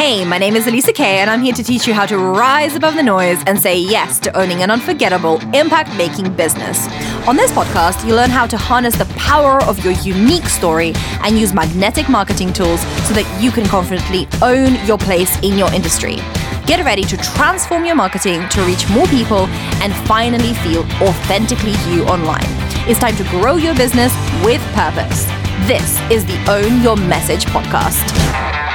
Hey, my name is Alisa Kay, and I'm here to teach you how to rise above the noise and say yes to owning an unforgettable, impact making business. On this podcast, you learn how to harness the power of your unique story and use magnetic marketing tools so that you can confidently own your place in your industry. Get ready to transform your marketing to reach more people and finally feel authentically you online. It's time to grow your business with purpose. This is the Own Your Message podcast.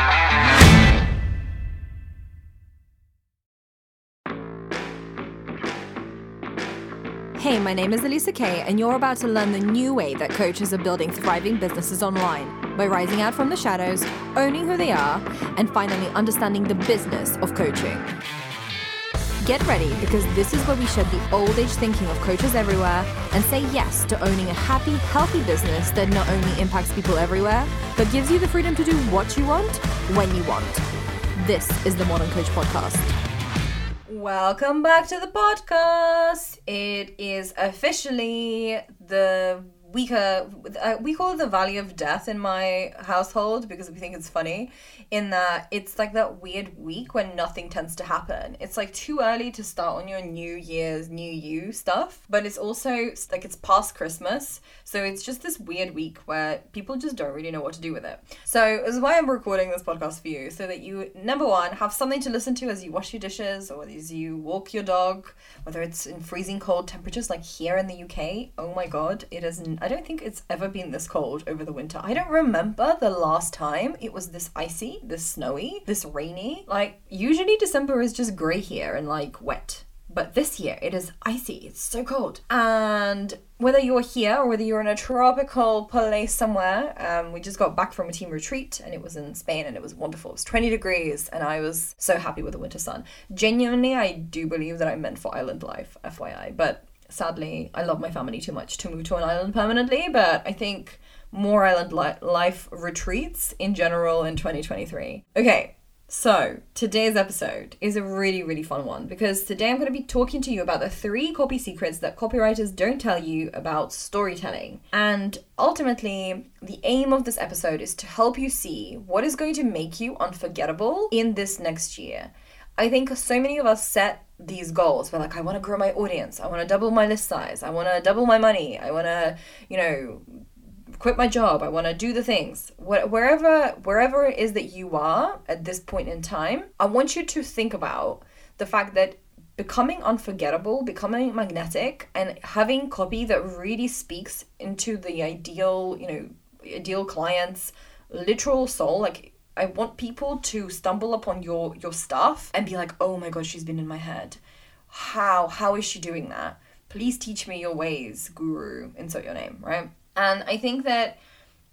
My name is Alisa Kay, and you're about to learn the new way that coaches are building thriving businesses online by rising out from the shadows, owning who they are, and finally understanding the business of coaching. Get ready because this is where we shed the old age thinking of coaches everywhere and say yes to owning a happy, healthy business that not only impacts people everywhere, but gives you the freedom to do what you want when you want. This is the Modern Coach Podcast. Welcome back to the podcast. It is officially the week. Uh, we call it the Valley of Death in my household because we think it's funny in that it's like that weird week when nothing tends to happen. It's like too early to start on your New Year's, New You stuff, but it's also like it's past Christmas. So it's just this weird week where people just don't really know what to do with it. So this is why I'm recording this podcast for you so that you, number one, have something to listen to as you wash your dishes or as you walk your dog, whether it's in freezing cold temperatures like here in the UK. Oh my God, it is, I don't think it's ever been this cold over the winter. I don't remember the last time it was this icy this snowy, this rainy. Like, usually December is just grey here and like wet. But this year it is icy. It's so cold. And whether you're here or whether you're in a tropical place somewhere, um, we just got back from a team retreat and it was in Spain and it was wonderful. It was 20 degrees and I was so happy with the winter sun. Genuinely, I do believe that I'm meant for island life, FYI. But sadly, I love my family too much to move to an island permanently. But I think more island li- life retreats in general in 2023. Okay, so today's episode is a really, really fun one because today I'm going to be talking to you about the three copy secrets that copywriters don't tell you about storytelling. And ultimately, the aim of this episode is to help you see what is going to make you unforgettable in this next year. I think so many of us set these goals. We're like, I want to grow my audience. I want to double my list size. I want to double my money. I want to, you know, quit my job i want to do the things wherever wherever it is that you are at this point in time i want you to think about the fact that becoming unforgettable becoming magnetic and having copy that really speaks into the ideal you know ideal clients literal soul like i want people to stumble upon your your stuff and be like oh my god she's been in my head. How how is she doing that? Please teach me your ways guru. Insert your name right? And I think that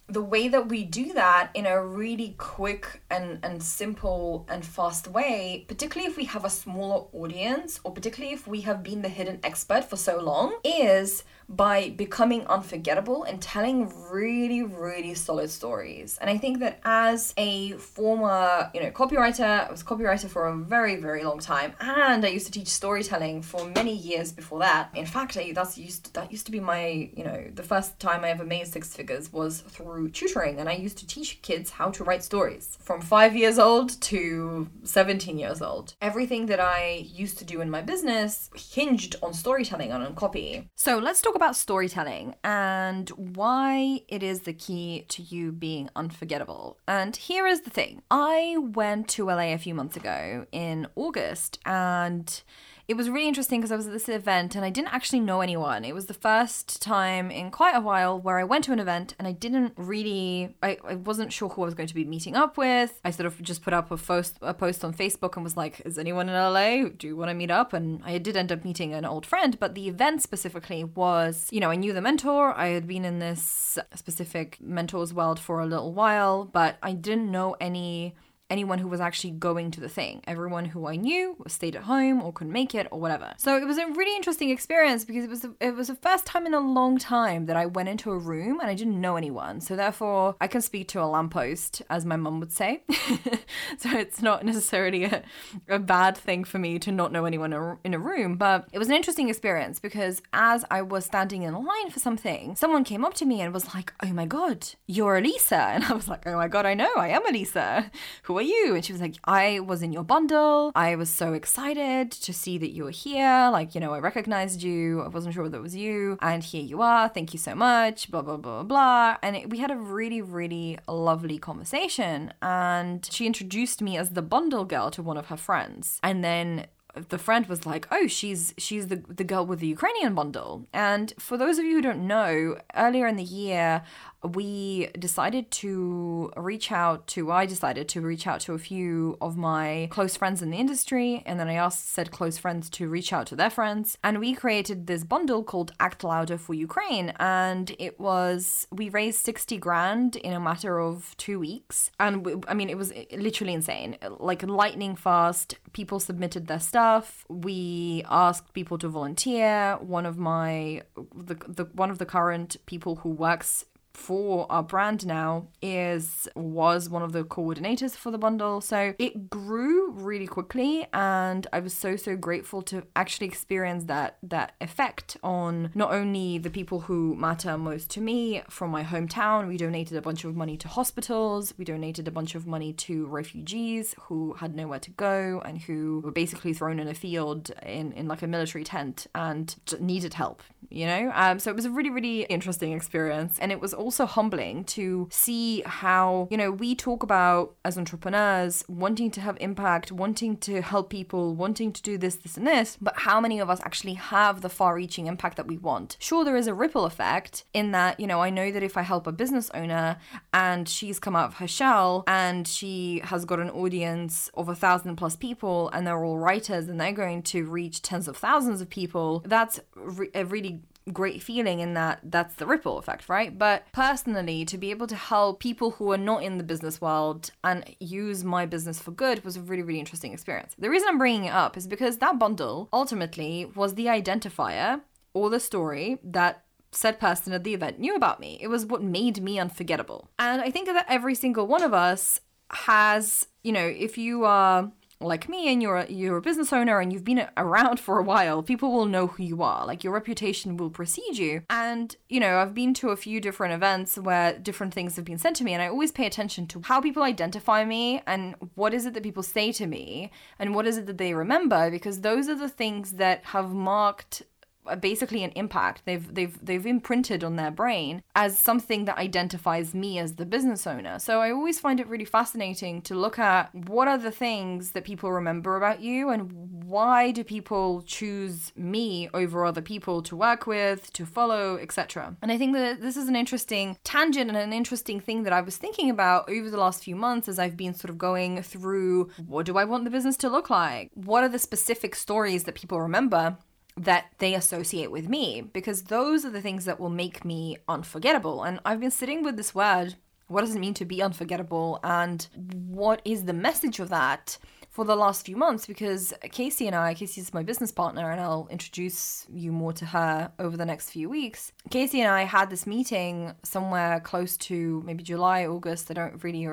the way that we do that in a really quick and, and simple and fast way, particularly if we have a smaller audience, or particularly if we have been the hidden expert for so long, is by becoming unforgettable and telling really, really solid stories. And I think that as a former, you know, copywriter, I was a copywriter for a very, very long time, and I used to teach storytelling for many years before that. In fact, I, that's used to, that used to be my, you know, the first time I ever made six figures was through tutoring, and I used to teach kids how to write stories from five years old to 17 years old. Everything that I used to do in my business hinged on storytelling and on copy. So let's talk about about storytelling and why it is the key to you being unforgettable. And here is the thing I went to LA a few months ago in August and it was really interesting because I was at this event and I didn't actually know anyone. It was the first time in quite a while where I went to an event and I didn't really, I, I wasn't sure who I was going to be meeting up with. I sort of just put up a post, a post on Facebook and was like, is anyone in LA? Do you want to meet up? And I did end up meeting an old friend, but the event specifically was, you know, I knew the mentor. I had been in this specific mentor's world for a little while, but I didn't know any anyone who was actually going to the thing. Everyone who I knew stayed at home or couldn't make it or whatever. So it was a really interesting experience because it was the, it was the first time in a long time that I went into a room and I didn't know anyone. So therefore, I can speak to a lamppost, as my mum would say. so it's not necessarily a, a bad thing for me to not know anyone in a room, but it was an interesting experience because as I was standing in line for something, someone came up to me and was like, "Oh my god, you're Alisa," and I was like, "Oh my god, I know, I am Alisa. Who you? And she was like, I was in your bundle. I was so excited to see that you were here. Like, you know, I recognized you. I wasn't sure that was you. And here you are. Thank you so much. Blah, blah, blah, blah. And it, we had a really, really lovely conversation. And she introduced me as the bundle girl to one of her friends. And then the friend was like, "Oh, she's she's the the girl with the Ukrainian bundle." And for those of you who don't know, earlier in the year, we decided to reach out to I decided to reach out to a few of my close friends in the industry. And then I asked said close friends to reach out to their friends. And we created this bundle called Act Louder for Ukraine. And it was we raised 60 grand in a matter of 2 weeks. And we, I mean it was literally insane. Like lightning fast. People submitted their stuff we asked people to volunteer. One of my the, the one of the current people who works for our brand now is was one of the coordinators for the bundle. So it grew really quickly and i was so so grateful to actually experience that that effect on not only the people who matter most to me from my hometown. We donated a bunch of money to hospitals. We donated a bunch of money to refugees who had nowhere to go and who were basically thrown in a field in in like a military tent and needed help you know? Um so it was a really really interesting experience. And it was also humbling to see how, you know, we talk about as entrepreneurs wanting to have impact, wanting to help people, wanting to do this, this, and this, but how many of us actually have the far reaching impact that we want? Sure, there is a ripple effect in that, you know, I know that if I help a business owner and she's come out of her shell and she has got an audience of a thousand plus people and they're all writers and they're going to reach tens of thousands of people, that's re- a really great feeling in that that's the ripple effect, right? But personally, to be able to help people who are not in the business world and use my business for good was a really, really interesting experience. The reason I'm bringing it up is because that bundle ultimately was the identifier or the story that said person at the event knew about me. It was what made me unforgettable. And I think that every single one of us has, you know, if you are like me and you're a, you're a business owner and you've been around for a while, people will know who you are. Like your reputation will precede you. And, you know, I've been to a few different events where different things have been said to me and I always pay attention to how people identify me and what is it that people say to me and what is it that they remember because those are the things that have marked Uh, basically an impact. They've they've they've imprinted on their brain as something that identifies me as the business owner. So i always find it really fascinating to look at what are the things that people remember about you and why do people choose me over other people to work with to follow etc and i think that this is an interesting tangent and an interesting thing that i was thinking about over the last few months as i've been sort of going through what do i want the business to look like? What are the specific stories that people remember that they associate with me because those are the things that will make me unforgettable. And I've been sitting with this word what does it mean to be unforgettable and what is the message of that for the last few months because Casey and I, Casey is my business partner, and I'll introduce you more to her over the next few weeks. Casey and I had this meeting somewhere close to maybe July, August. I don't really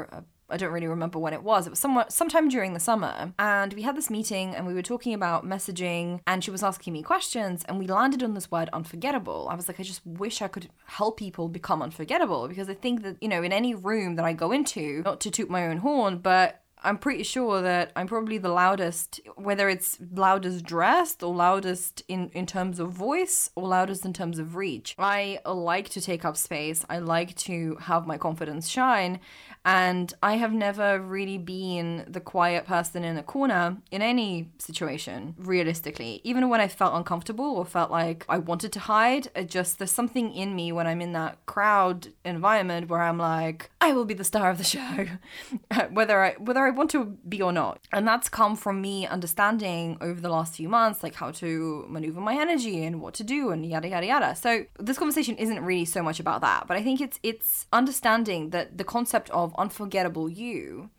I don't really remember when it was. It was sometime during the summer. And we had this meeting and we were talking about messaging and she was asking me questions and we landed on this word unforgettable. I was like, I just wish I could help people become unforgettable because I think that, you know, in any room that I go into, not to toot my own horn, but I'm pretty sure that I'm probably the loudest, whether it's loudest dressed or loudest in, in terms of voice or loudest in terms of reach. I like to take up space. I like to have my confidence shine. And I have never really been the quiet person in a corner in any situation, realistically. Even when I felt uncomfortable or felt like I wanted to hide, it just there's something in me when I'm in that crowd environment where I'm like, I will be the star of the show. whether I whether I want to be or not. And that's come from me understanding over the last few months like how to maneuver my energy and what to do and yada yada yada. So this conversation isn't really so much about that, but I think it's it's understanding that the concept of unforgettable you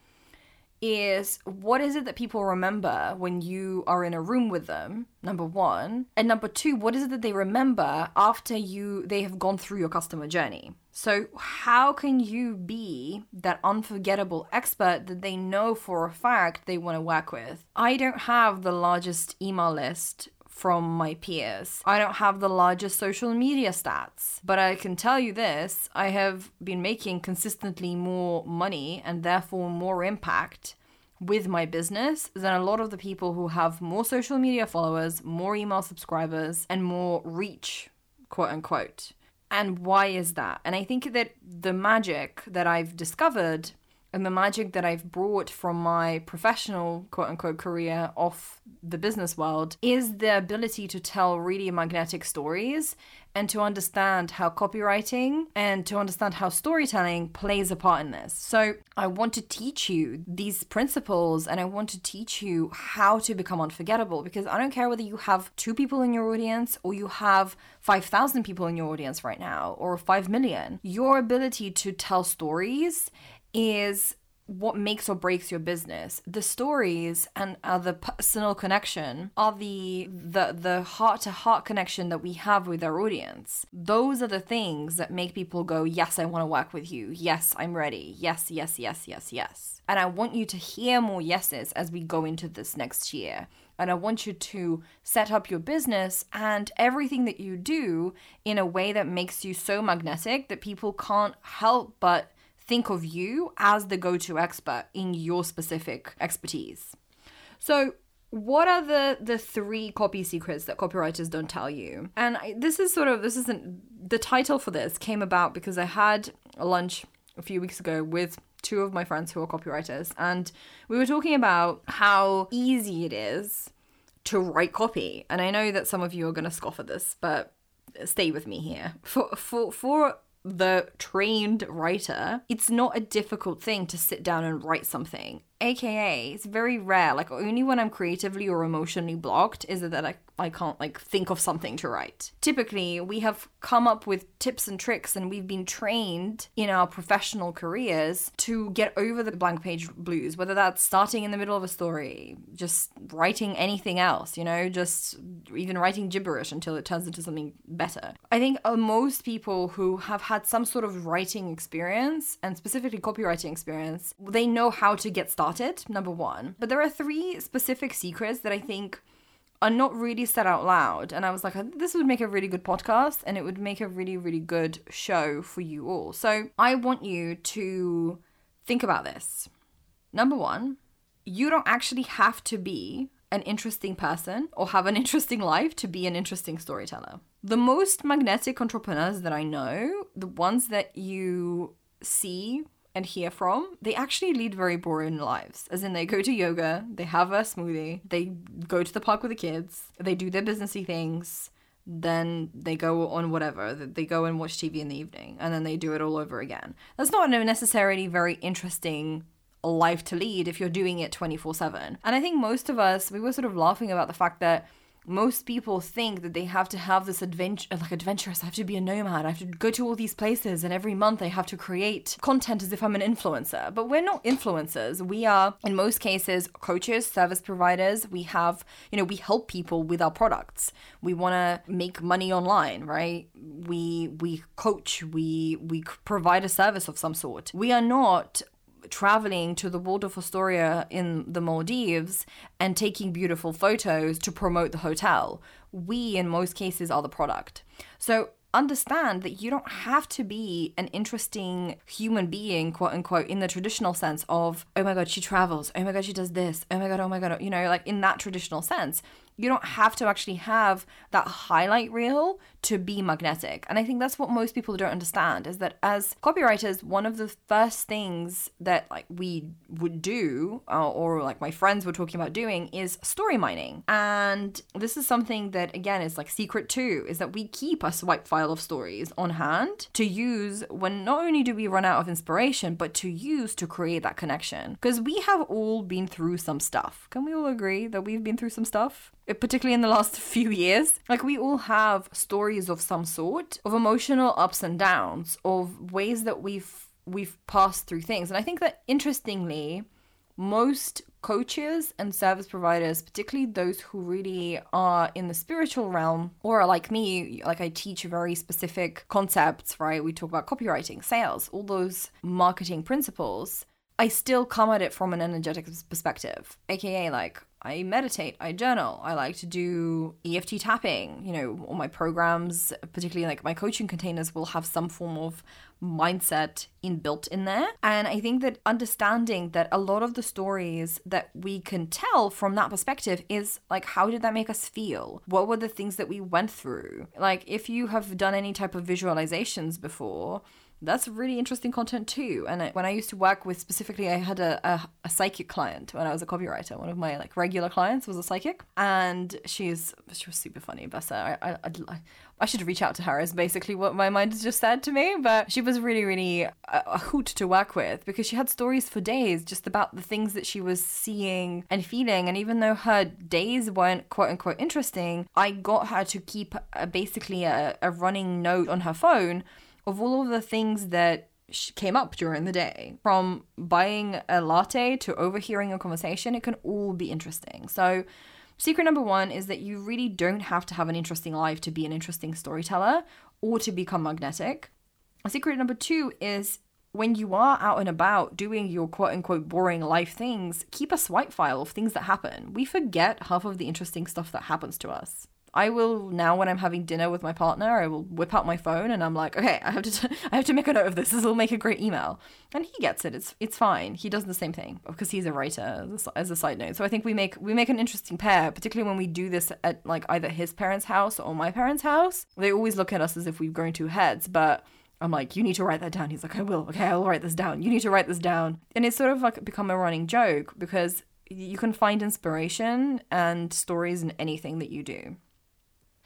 is what is it that people remember when you are in a room with them number 1 and number 2 what is it that they remember after you they have gone through your customer journey? So how can you be that unforgettable expert that they know for a fact they want to work with? I don't have the largest email list from my peers. I don't have the largest social media stats, but I can tell you this I have been making consistently more money and therefore more impact with my business than a lot of the people who have more social media followers, more email subscribers, and more reach, quote unquote. And why is that? And I think that the magic that I've discovered and the magic that I've brought from my professional quote unquote career off the business world is the ability to tell really magnetic stories and to understand how copywriting and to understand how storytelling plays a part in this. So, I want to teach you these principles and I want to teach you how to become unforgettable because I don't care whether you have two people in your audience or you have 5,000 people in your audience right now or 5 million. Your ability to tell stories is what makes or breaks your business. The stories and uh, the personal connection are the the the heart to heart connection that we have with our audience. Those are the things that make people go, "Yes, I want to work with you. Yes, I'm ready. Yes, yes, yes, yes, yes." And I want you to hear more yeses as we go into this next year. And I want you to set up your business and everything that you do in a way that makes you so magnetic that people can't help but think of you as the go to expert in your specific expertise. So, what are the the three copy secrets that copywriters don't tell you? And I, this is sort of this isn't the title for this came about because i had a lunch a few weeks ago with two of my friends who are copywriters and we were talking about how easy it is to write copy. And i know that some of you are going to scoff at this but stay with me here. For for for the trained writer, it's not a difficult thing to sit down and write something. AKA, it's very rare. Like only when I'm creatively or emotionally blocked is it that I, I can't like think of something to write. Typically, we have come up with tips and tricks and we've been trained in our professional careers to get over the blank page blues, whether that's starting in the middle of a story, just writing anything else, you know, just even writing gibberish until it turns into something better. I think uh, most people who have had some sort of writing experience and specifically copywriting experience, they know how to get started started, number one. But there are three specific secrets that I think are not really said out loud. And I was like, this would make a really good podcast and it would make a really, really good show for you all. So I want you to think about this. Number one, you don't actually have to be an interesting person or have an interesting life to be an interesting storyteller. The most magnetic entrepreneurs that I know, the ones that you see and hear from, they actually lead very boring lives. As in, they go to yoga, they have a smoothie, they go to the park with the kids, they do their businessy things, then they go on whatever. They go and watch TV in the evening, and then they do it all over again. That's not necessarily very interesting life to lead if you're doing it 24 7. And I think most of us, we were sort of laughing about the fact that most people think that they have to have this adventure like adventurous i have to be a nomad i have to go to all these places and every month i have to create content as if i'm an influencer. But we're not influencers. We are in most cases coaches service providers. We have you know we help people with our products. We want to make money online right? We we coach we we provide a service of some sort. We are not traveling to the Waldorf Astoria in the Maldives and taking beautiful photos to promote the hotel. We, in most cases, are the product. So understand that you don't have to be an interesting human being, quote unquote, in the traditional sense of, oh my God, she travels. Oh my God, she does this. Oh my God, oh my God. You know, like in that traditional sense you don't have to actually have that highlight reel to be magnetic. And I think that's what most people don't understand is that as copywriters, one of the first things that like we would do uh, or like my friends were talking about doing is story mining. And this is something that again is like secret too is that we keep a swipe file of stories on hand to use when not only do we run out of inspiration, but to use to create that connection. Because we have all been through some stuff. Can we all agree that we've been through some stuff? particularly in the last few years. Like we all have stories of some sort of emotional ups and downs, of ways that we've we've passed through things. And I think that interestingly, most coaches and service providers, particularly those who really are in the spiritual realm or are like me, like I teach very specific concepts, right? We talk about copywriting, sales, all those marketing principles I still come at it from an energetic perspective, aka like I meditate, I journal, I like to do EFT tapping. You know, all my programs, particularly like my coaching containers, will have some form of mindset inbuilt in there. And I think that understanding that a lot of the stories that we can tell from that perspective is like, how did that make us feel? What were the things that we went through? Like, if you have done any type of visualizations before, that's really interesting content too. And I, when I used to work with specifically, I had a, a, a, psychic client when I was a copywriter. One of my like regular clients was a psychic, and she's she was super funny. But uh, I I, I, I should reach out to her is basically what my mind has just said to me. But she was really really a, a hoot to work with because she had stories for days just about the things that she was seeing and feeling. And even though her days weren't quote unquote interesting, I got her to keep a, basically a, a running note on her phone of all of the things that came up during the day from buying a latte to overhearing a conversation it can all be interesting so secret number one is that you really don't have to have an interesting life to be an interesting storyteller or to become magnetic secret number two is when you are out and about doing your quote unquote boring life things, keep a swipe file of things that happen. We forget half of the interesting stuff that happens to us. I will now when I'm having dinner with my partner, I will whip out my phone and I'm like, okay, I have to t- I have to make a note of this. This will make a great email, and he gets it. It's it's fine. He does the same thing because he's a writer. As a, side note, so I think we make we make an interesting pair, particularly when we do this at like either his parents' house or my parents' house. They always look at us as if we've grown two heads, but I'm like, you need to write that down. He's like, I will. Okay, I will write this down. You need to write this down. And it's sort of like become a running joke because you can find inspiration and stories in anything that you do.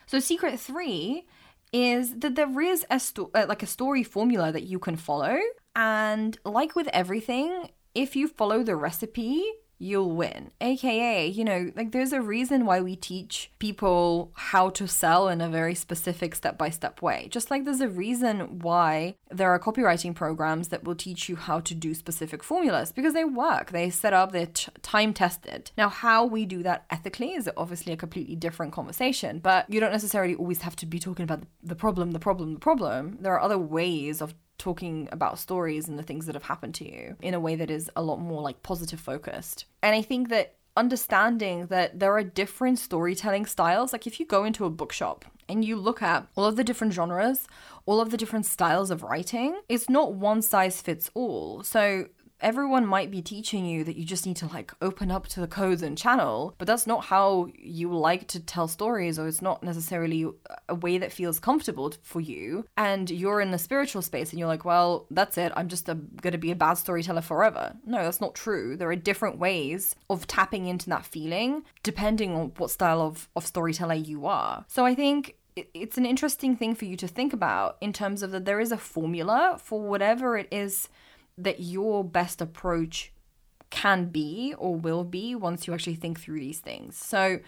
So secret three is that there is a sto- uh, like a story formula that you can follow, and like with everything, if you follow the recipe, you'll win. AKA, you know, like there's a reason why we teach people how to sell in a very specific step by step way. Just like there's a reason why there are copywriting programs that will teach you how to do specific formulas because they work. They set up, they're t- time tested. Now, how we do that ethically is obviously a completely different conversation, but you don't necessarily always have to be talking about the problem, the problem, the problem. There are other ways of talking about stories and the things that have happened to you in a way that is a lot more like positive focused. And I think that understanding that there are different storytelling styles, like if you go into a bookshop and you look at all of the different genres, all of the different styles of writing, it's not one size fits all. So everyone might be teaching you that you just need to like open up to the codes and channel, but that's not how you like to tell stories, or it's not necessarily a way that feels comfortable for you. And you're in the spiritual space and you're like, well, that's it. I'm just going to be a bad storyteller forever. No, that's not true. There are different ways of tapping into that feeling depending on what style of, of storyteller you are. So I think it's an interesting thing for you to think about in terms of that there is a formula for whatever it is that your best approach can be or will be once you actually think through these things. So,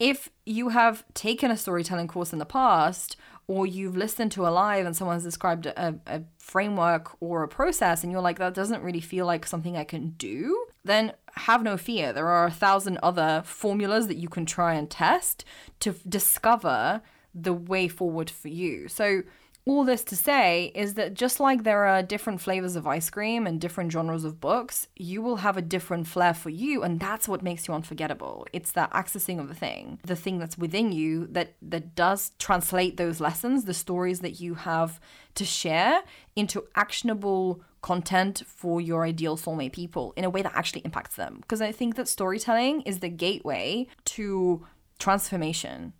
if you have taken a storytelling course in the past, or you've listened to a live and someone's described a, a, framework or a process, and you're like, that doesn't really feel like something I can do, then have no fear. There are a thousand other formulas that you can try and test to discover the way forward for you. So, all this to say is that just like there are different flavors of ice cream and different genres of books, you will have a different flair for you, and that's what makes you unforgettable. It's that accessing of the thing, the thing that's within you that that does translate those lessons, the stories that you have to share into actionable content for your ideal soulmate people in a way that actually impacts them. Because I think that storytelling is the gateway to transformation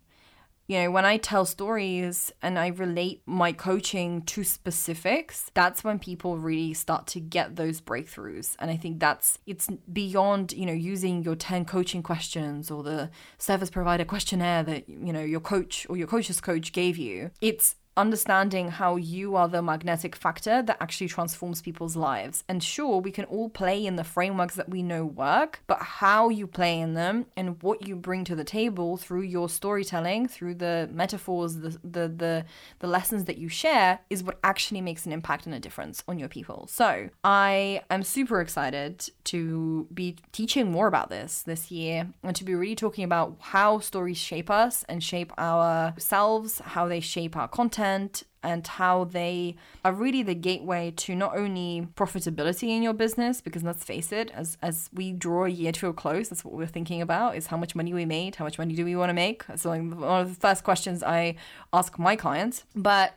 you know, when I tell stories and I relate my coaching to specifics, that's when people really start to get those breakthroughs. And I think that's it's beyond, you know, using your 10 coaching questions or the service provider questionnaire that, you know, your coach or your coach's coach gave you. It's understanding how you are the magnetic factor that actually transforms people's lives. And sure, we can all play in the frameworks that we know work, but how you play in them and what you bring to the table through your storytelling, through the metaphors, the the the, the lessons that you share is what actually makes an impact and a difference on your people. So, I am super excited to be teaching more about this this year and to be really talking about how stories shape us and shape ourselves, how they shape our content content and how they are really the gateway to not only profitability in your business because let's face it as as we draw a year to a close that's what we're thinking about is how much money we made how much money do we want to make? So one of the first questions i ask my clients. But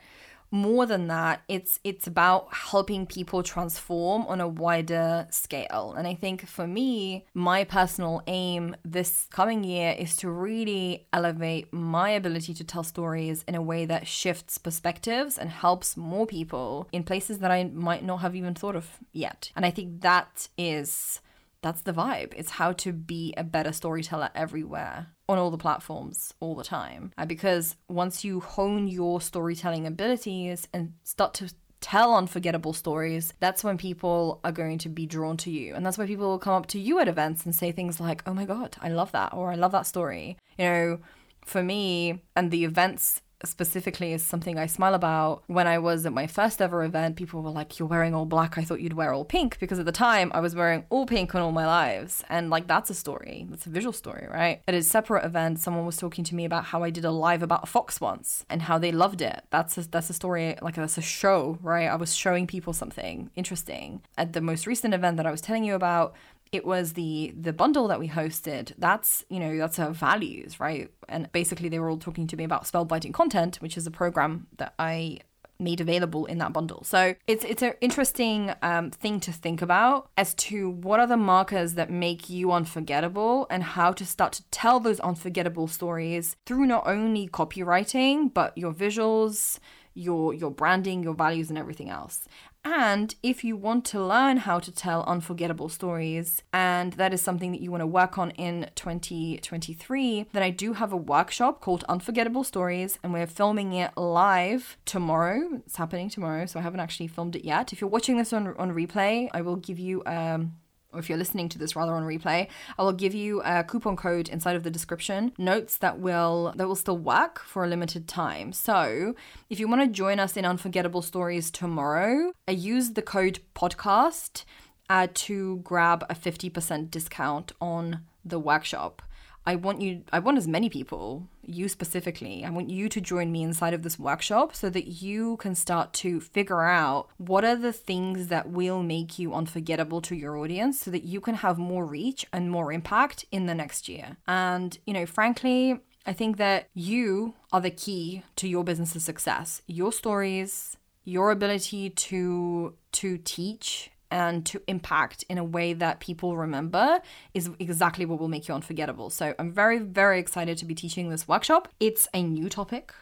more than that it's it's about helping people transform on a wider scale. And i think for me my personal aim this coming year is to really elevate my ability to tell stories in a way that shifts perspectives and helps more people in places that i might not have even thought of yet. And i think that is that's the vibe. It's how to be a better storyteller everywhere on all the platforms all the time. Uh, because once you hone your storytelling abilities and start to tell unforgettable stories, that's when people are going to be drawn to you. And that's why people will come up to you at events and say things like, oh my God, I love that, or I love that story. You know, for me and the events specifically is something I smile about. When I was at my first ever event, people were like, You're wearing all black. I thought you'd wear all pink because at the time I was wearing all pink on all my lives. And like, that's a story. That's a visual story, right? At a separate event, someone was talking to me about how I did a live about a fox once and how they loved it. That's a, that's a story, like, that's a show, right? I was showing people something interesting. At the most recent event that I was telling you about, it was the the bundle that we hosted. That's you know that's our values right? And basically they were all talking to me about spellbinding content which is a program that i made available in that bundle. So it's it's an interesting um, thing to think about as to what are the markers that make you unforgettable and how to start to tell those unforgettable stories through not only copywriting but your visuals your your branding your values and everything else and if you want to learn how to tell unforgettable stories, and that is something that you want to work on in 2023, then I do have a workshop called Unforgettable Stories, and we're filming it live tomorrow. It's happening tomorrow, so I haven't actually filmed it yet. If you're watching this on, on replay, I will give you um, or if you're listening to this rather on replay, I will give you a coupon code inside of the description, notes that will that will still work for a limited time. So, if you want to join us in Unforgettable Stories tomorrow, I use the code podcast uh, to grab a 50% discount on the workshop. I want you, I want as many people, you specifically, I want you to join me inside of this workshop so that you can start to figure out what are the things that will make you unforgettable to your audience so that you can have more reach and more impact in the next year. And, you know, frankly, I think that you are the key to your business's success. Your stories, your ability to to teach and to impact in a way that people remember is exactly what will make you unforgettable. So I'm very, very excited to be teaching this workshop. It's a new topic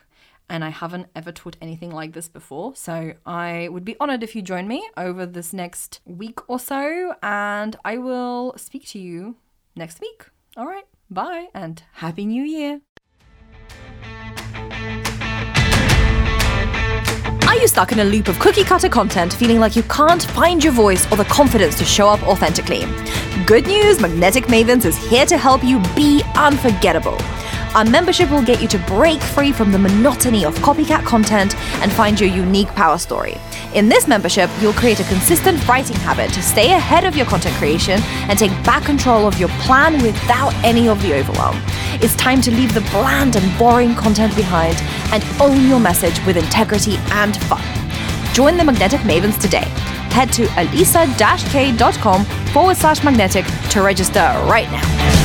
and I haven't ever taught anything like this before. So I would be honored if you join me over this next week or so, and I will speak to you next week. All right, bye and Happy New Year. Stuck in a loop of cookie cutter content, feeling like you can't find your voice or the confidence to show up authentically? Good news Magnetic Mavens is here to help you be unforgettable. Our membership will get you to break free from the monotony of copycat content and find your unique power story. In this membership, you'll create a consistent writing habit to stay ahead of your content creation and take back control of your plan without any of the overwhelm. It's time to leave the bland and boring content behind and own your message with integrity and fun. Join the Magnetic Mavens today. Head to alisa-kay.com forward slash magnetic to register right now.